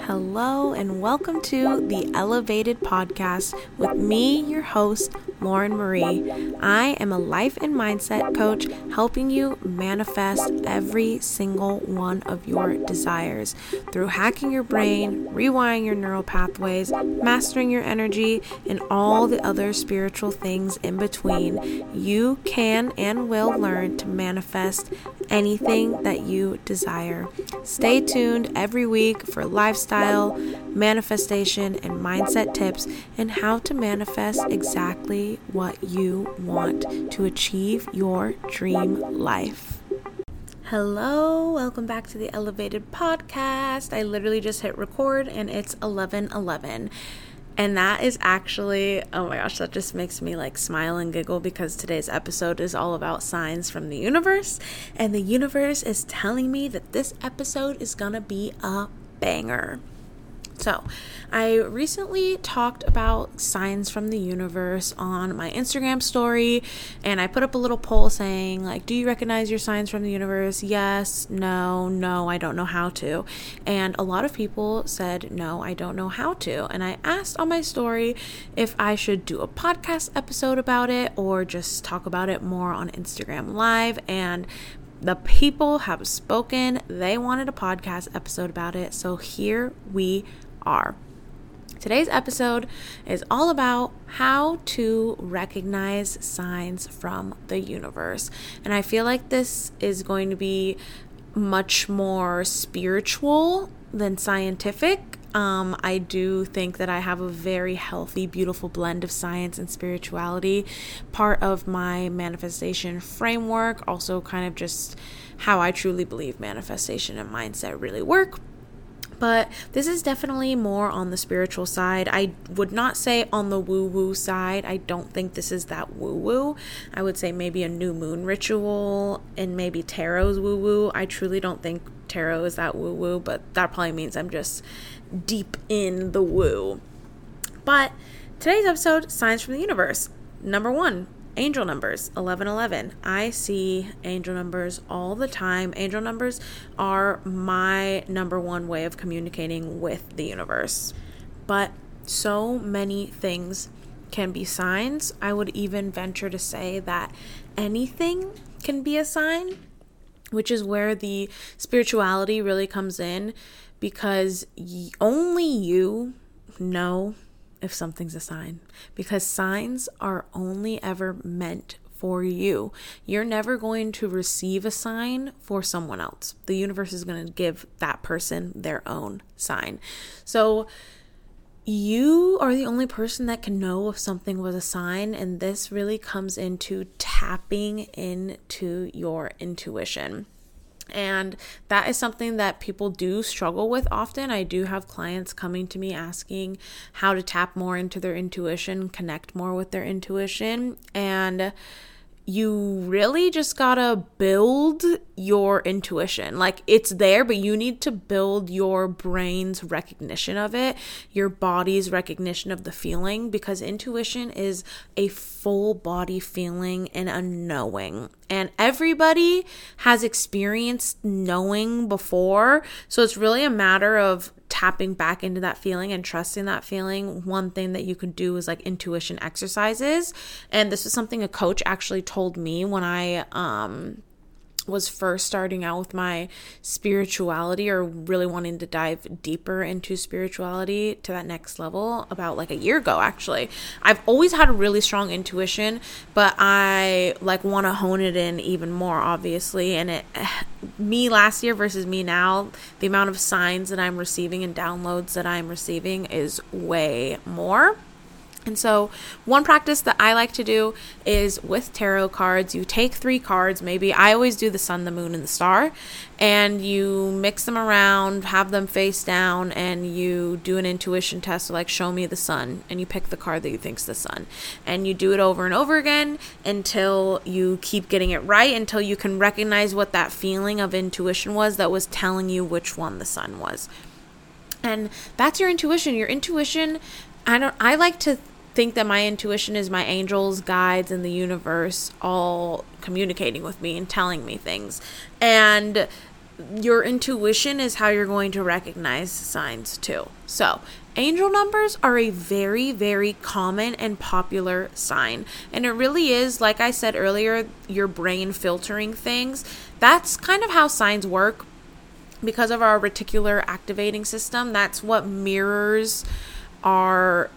Hello, and welcome to the Elevated Podcast with me, your host, Lauren Marie. I am a life and mindset coach helping you manifest every single one of your desires through hacking your brain, rewiring your neural pathways, mastering your energy, and all the other spiritual things in between. You can and will learn to manifest anything that you desire. Stay tuned every week for lifestyle, manifestation, and mindset tips and how to manifest exactly what you want to achieve your dream life. Hello, welcome back to the Elevated Podcast. I literally just hit record and it's 11:11. And that is actually, oh my gosh, that just makes me like smile and giggle because today's episode is all about signs from the universe. And the universe is telling me that this episode is gonna be a banger. So, I recently talked about signs from the universe on my Instagram story, and I put up a little poll saying, like, do you recognize your signs from the universe? Yes, no, no, I don't know how to. And a lot of people said, no, I don't know how to. And I asked on my story if I should do a podcast episode about it or just talk about it more on Instagram Live. And the people have spoken. They wanted a podcast episode about it. So here we are. Today's episode is all about how to recognize signs from the universe. And I feel like this is going to be much more spiritual than scientific. Um, I do think that I have a very healthy, beautiful blend of science and spirituality. Part of my manifestation framework, also kind of just how I truly believe manifestation and mindset really work but this is definitely more on the spiritual side. I would not say on the woo woo side. I don't think this is that woo woo. I would say maybe a new moon ritual and maybe tarot's woo woo. I truly don't think tarot is that woo woo, but that probably means I'm just deep in the woo. But today's episode signs from the universe. Number one, angel numbers 1111 i see angel numbers all the time. Angel numbers are my number one way of communicating with the universe. But so many things can be signs. I would even venture to say that anything can be a sign which is where the spirituality really comes in because only you know if something's a sign because signs are only ever meant for you. You're never going to receive a sign for someone else. The universe is going to give that person their own sign. So, you are the only person that can know if something was a sign, and this really comes into tapping into your intuition. And that is something that people do struggle with often. I do have clients coming to me asking how to tap more into their intuition, connect more with their intuition. And you really just gotta build your intuition. Like it's there, but you need to build your brain's recognition of it, your body's recognition of the feeling, because intuition is a full body feeling and a knowing. And everybody has experienced knowing before. So it's really a matter of tapping back into that feeling and trusting that feeling, one thing that you can do is like intuition exercises. And this is something a coach actually told me when I um was first starting out with my spirituality or really wanting to dive deeper into spirituality to that next level about like a year ago actually. I've always had a really strong intuition, but I like want to hone it in even more obviously and it me last year versus me now, the amount of signs that I'm receiving and downloads that I'm receiving is way more. And so, one practice that I like to do is with tarot cards, you take three cards, maybe I always do the sun, the moon, and the star, and you mix them around, have them face down, and you do an intuition test, like show me the sun, and you pick the card that you think's the sun. And you do it over and over again until you keep getting it right, until you can recognize what that feeling of intuition was that was telling you which one the sun was. And that's your intuition. Your intuition I don't I like to think that my intuition is my angels, guides, and the universe all communicating with me and telling me things. And your intuition is how you're going to recognize signs too. So, angel numbers are a very, very common and popular sign. And it really is, like I said earlier, your brain filtering things. That's kind of how signs work because of our reticular activating system. That's what mirrors our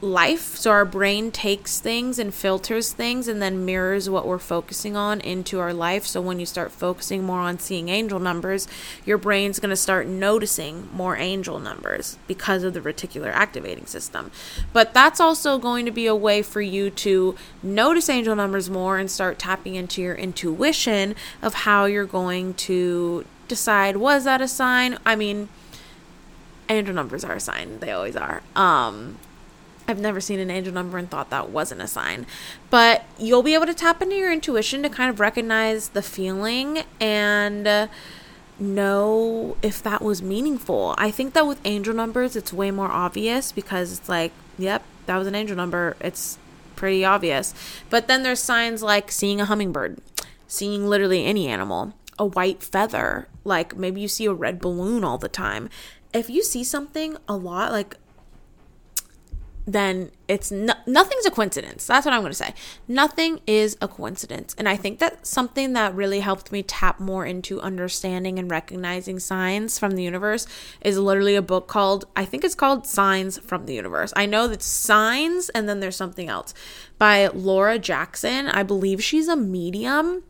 life. So our brain takes things and filters things and then mirrors what we're focusing on into our life. So when you start focusing more on seeing angel numbers, your brain's going to start noticing more angel numbers because of the reticular activating system. But that's also going to be a way for you to notice angel numbers more and start tapping into your intuition of how you're going to decide was that a sign? I mean, angel numbers are a sign. They always are. Um I've never seen an angel number and thought that wasn't a sign. But you'll be able to tap into your intuition to kind of recognize the feeling and uh, know if that was meaningful. I think that with angel numbers, it's way more obvious because it's like, yep, that was an angel number. It's pretty obvious. But then there's signs like seeing a hummingbird, seeing literally any animal, a white feather, like maybe you see a red balloon all the time. If you see something a lot, like then it's no, nothing's a coincidence. That's what I'm going to say. Nothing is a coincidence. And I think that something that really helped me tap more into understanding and recognizing signs from the universe is literally a book called, I think it's called Signs from the Universe. I know that's signs and then there's something else by Laura Jackson. I believe she's a medium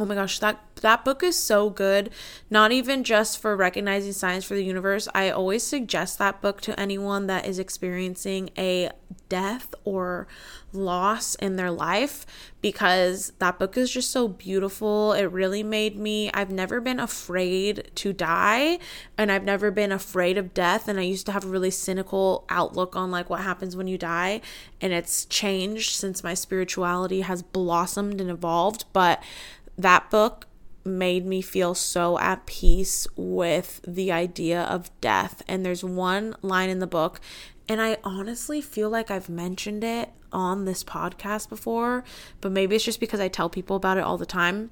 Oh my gosh, that that book is so good. Not even just for recognizing signs for the universe. I always suggest that book to anyone that is experiencing a death or loss in their life because that book is just so beautiful. It really made me I've never been afraid to die and I've never been afraid of death and I used to have a really cynical outlook on like what happens when you die and it's changed since my spirituality has blossomed and evolved, but that book made me feel so at peace with the idea of death. And there's one line in the book, and I honestly feel like I've mentioned it on this podcast before, but maybe it's just because I tell people about it all the time.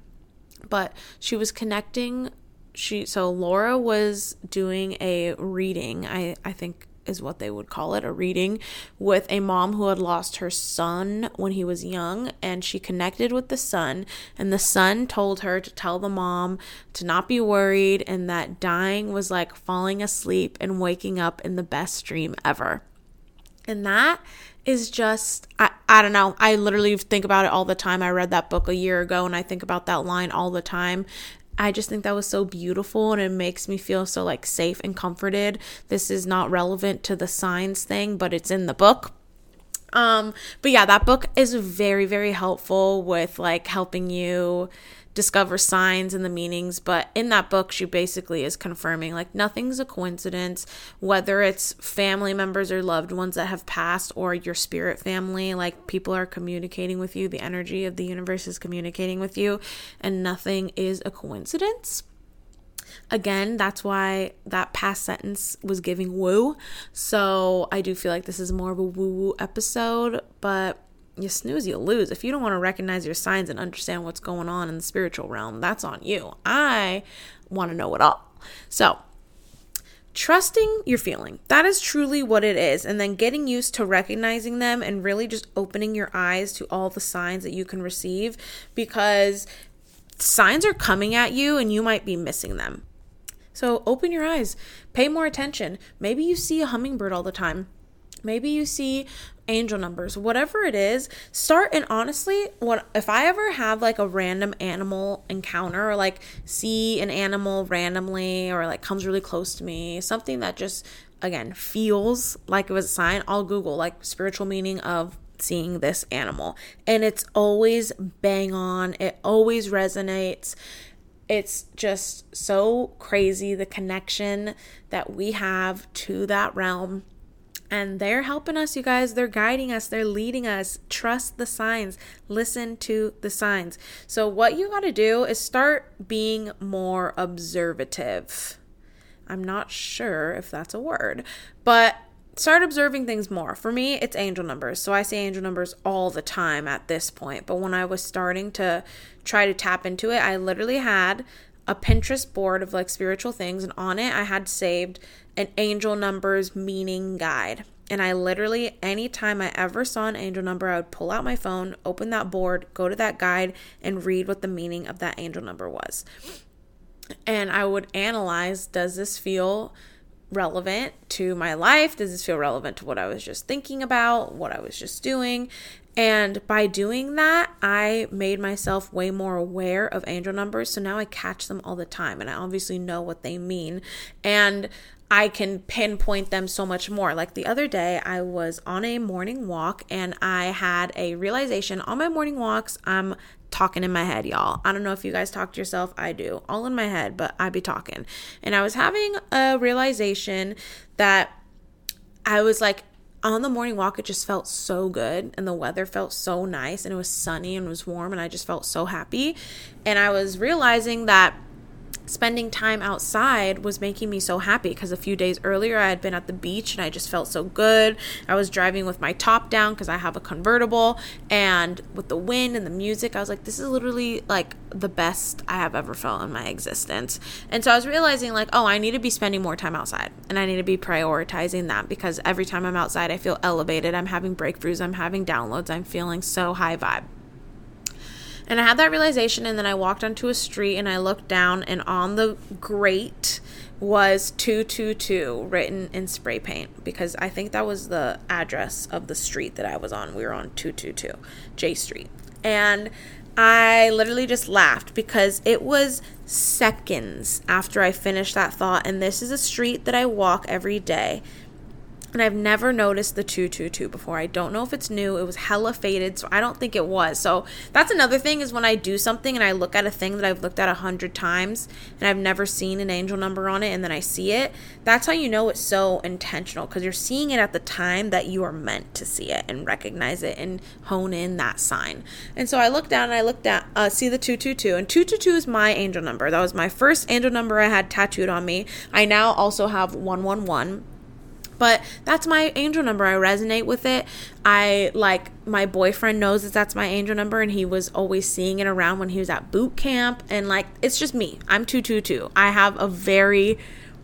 But she was connecting she so Laura was doing a reading. I I think is what they would call it a reading with a mom who had lost her son when he was young and she connected with the son and the son told her to tell the mom to not be worried and that dying was like falling asleep and waking up in the best dream ever. And that is just I, I don't know. I literally think about it all the time. I read that book a year ago and i think about that line all the time I just think that was so beautiful and it makes me feel so like safe and comforted. This is not relevant to the signs thing, but it's in the book. Um but yeah, that book is very very helpful with like helping you discover signs and the meanings. But in that book, she basically is confirming like nothing's a coincidence, whether it's family members or loved ones that have passed or your spirit family, like people are communicating with you, the energy of the universe is communicating with you, and nothing is a coincidence. Again, that's why that past sentence was giving woo. So I do feel like this is more of a woo woo episode, but you snooze, you lose. If you don't want to recognize your signs and understand what's going on in the spiritual realm, that's on you. I want to know it all. So, trusting your feeling. That is truly what it is. And then getting used to recognizing them and really just opening your eyes to all the signs that you can receive because signs are coming at you and you might be missing them. So, open your eyes, pay more attention. Maybe you see a hummingbird all the time. Maybe you see angel numbers, whatever it is, start and honestly, what if I ever have like a random animal encounter or like see an animal randomly or like comes really close to me, something that just again feels like it was a sign, I'll Google like spiritual meaning of seeing this animal. And it's always bang on. It always resonates. It's just so crazy the connection that we have to that realm and they're helping us, you guys. They're guiding us, they're leading us. Trust the signs, listen to the signs. So, what you got to do is start being more observative. I'm not sure if that's a word, but start observing things more. For me, it's angel numbers. So I say angel numbers all the time at this point. But when I was starting to try to tap into it, I literally had a Pinterest board of like spiritual things, and on it I had saved an angel numbers meaning guide. And I literally, anytime I ever saw an angel number, I would pull out my phone, open that board, go to that guide, and read what the meaning of that angel number was. And I would analyze does this feel relevant to my life? Does this feel relevant to what I was just thinking about, what I was just doing? And by doing that, I made myself way more aware of angel numbers. So now I catch them all the time and I obviously know what they mean. And I can pinpoint them so much more. Like the other day, I was on a morning walk and I had a realization on my morning walks. I'm talking in my head, y'all. I don't know if you guys talk to yourself. I do, all in my head, but I be talking. And I was having a realization that I was like, on the morning walk, it just felt so good and the weather felt so nice and it was sunny and it was warm and I just felt so happy. And I was realizing that spending time outside was making me so happy because a few days earlier I had been at the beach and I just felt so good. I was driving with my top down because I have a convertible and with the wind and the music, I was like, this is literally like the best I have ever felt in my existence. And so I was realizing, like, oh, I need to be spending more time outside and I need to be prioritizing that because every time I'm outside, I feel elevated. I'm having breakthroughs, I'm having downloads, I'm feeling so high vibe. And I had that realization, and then I walked onto a street and I looked down, and on the grate was 222 written in spray paint because I think that was the address of the street that I was on. We were on 222 J Street. And I literally just laughed because it was seconds after I finished that thought. And this is a street that I walk every day and I've never noticed the 222 before. I don't know if it's new. It was hella faded, so I don't think it was. So that's another thing is when I do something and I look at a thing that I've looked at a hundred times and I've never seen an angel number on it and then I see it, that's how you know it's so intentional because you're seeing it at the time that you are meant to see it and recognize it and hone in that sign. And so I looked down and I looked at, uh, see the 222 and 222 is my angel number. That was my first angel number I had tattooed on me. I now also have 111 but that's my angel number. I resonate with it. I like my boyfriend knows that that's my angel number and he was always seeing it around when he was at boot camp and like it's just me. I'm 222. I have a very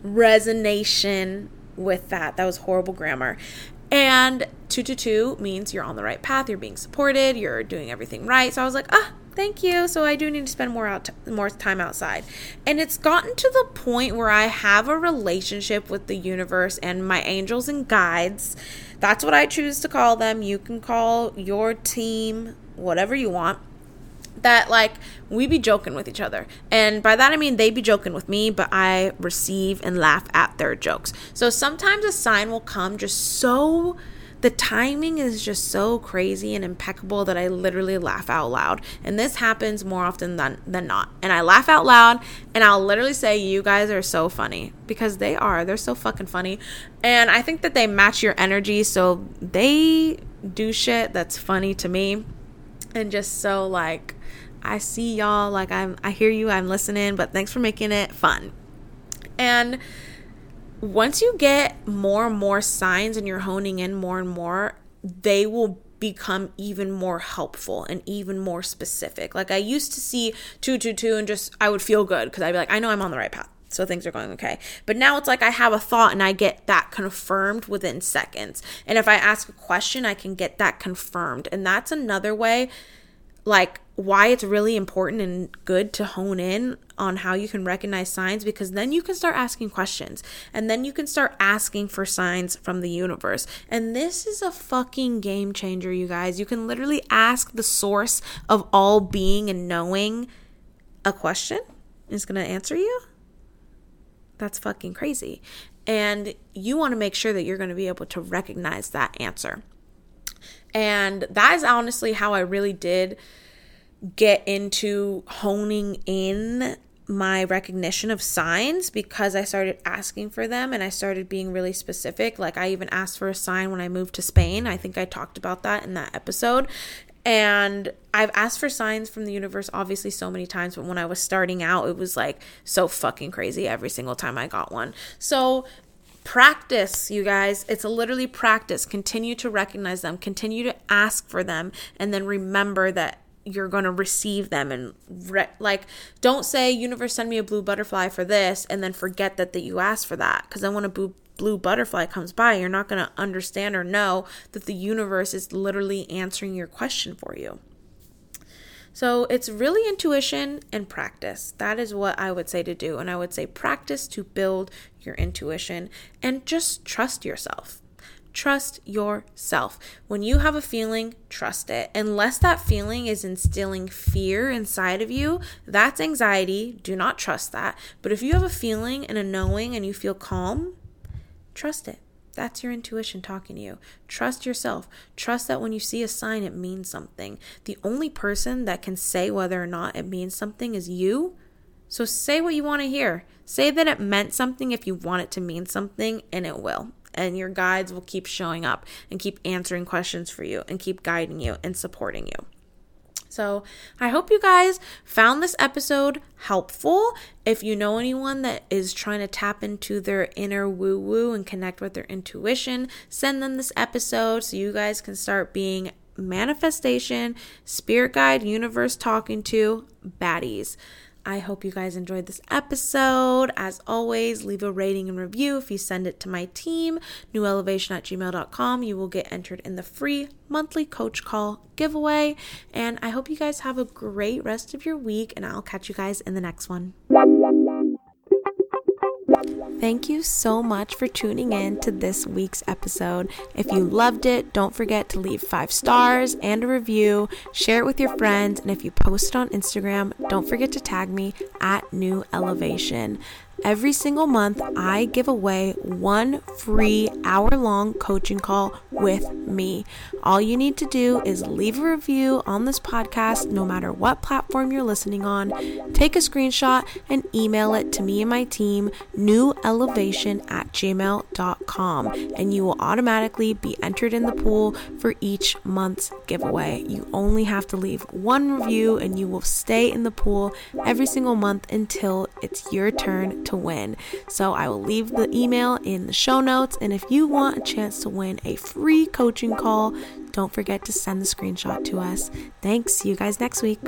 resonation with that. That was horrible grammar. And 222 means you're on the right path, you're being supported, you're doing everything right. So I was like, "Ah, thank you. So I do need to spend more out more time outside. And it's gotten to the point where I have a relationship with the universe and my angels and guides. That's what I choose to call them. You can call your team whatever you want. That like we be joking with each other. And by that I mean they be joking with me, but I receive and laugh at their jokes. So sometimes a sign will come just so the timing is just so crazy and impeccable that I literally laugh out loud. And this happens more often than, than not. And I laugh out loud and I'll literally say, You guys are so funny because they are. They're so fucking funny. And I think that they match your energy. So they do shit that's funny to me and just so like I see y'all like I'm I hear you I'm listening but thanks for making it fun. And once you get more and more signs and you're honing in more and more, they will become even more helpful and even more specific. Like I used to see 222 and just I would feel good because I'd be like, I know I'm on the right path. So things are going okay. But now it's like I have a thought and I get that confirmed within seconds. And if I ask a question, I can get that confirmed. And that's another way like why it's really important and good to hone in on how you can recognize signs because then you can start asking questions and then you can start asking for signs from the universe. And this is a fucking game changer, you guys. You can literally ask the source of all being and knowing a question. It's going to answer you. That's fucking crazy. And you want to make sure that you're going to be able to recognize that answer. And that is honestly how I really did get into honing in my recognition of signs because I started asking for them and I started being really specific. Like, I even asked for a sign when I moved to Spain. I think I talked about that in that episode. And I've asked for signs from the universe obviously so many times, but when I was starting out, it was like so fucking crazy every single time I got one. So practice, you guys. It's literally practice. Continue to recognize them, continue to ask for them, and then remember that you're going to receive them and re- like don't say universe send me a blue butterfly for this and then forget that that you asked for that because then when a blue blue butterfly comes by you're not going to understand or know that the universe is literally answering your question for you so it's really intuition and practice. That is what I would say to do. And I would say practice to build your intuition and just trust yourself. Trust yourself. When you have a feeling, trust it. Unless that feeling is instilling fear inside of you, that's anxiety. Do not trust that. But if you have a feeling and a knowing and you feel calm, trust it. That's your intuition talking to you. Trust yourself. Trust that when you see a sign, it means something. The only person that can say whether or not it means something is you. So say what you want to hear. Say that it meant something if you want it to mean something, and it will. And your guides will keep showing up and keep answering questions for you and keep guiding you and supporting you. So, I hope you guys found this episode helpful. If you know anyone that is trying to tap into their inner woo woo and connect with their intuition, send them this episode so you guys can start being manifestation, spirit guide, universe talking to baddies. I hope you guys enjoyed this episode. As always, leave a rating and review. If you send it to my team, newelovation at gmail.com, you will get entered in the free monthly coach call giveaway. And I hope you guys have a great rest of your week, and I'll catch you guys in the next one. Thank you so much for tuning in to this week's episode. If you loved it, don't forget to leave five stars and a review, share it with your friends, and if you post it on Instagram, don't forget to tag me at New Elovation. Every single month, I give away one free hour long coaching call with me. All you need to do is leave a review on this podcast, no matter what platform you're listening on. Take a screenshot and email it to me and my team, newelovation at gmail.com, and you will automatically be entered in the pool for each month's giveaway. You only have to leave one review, and you will stay in the pool every single month until it's your turn to win. So I will leave the email in the show notes. And if you want a chance to win a free coaching call, don't forget to send the screenshot to us. Thanks. See you guys next week.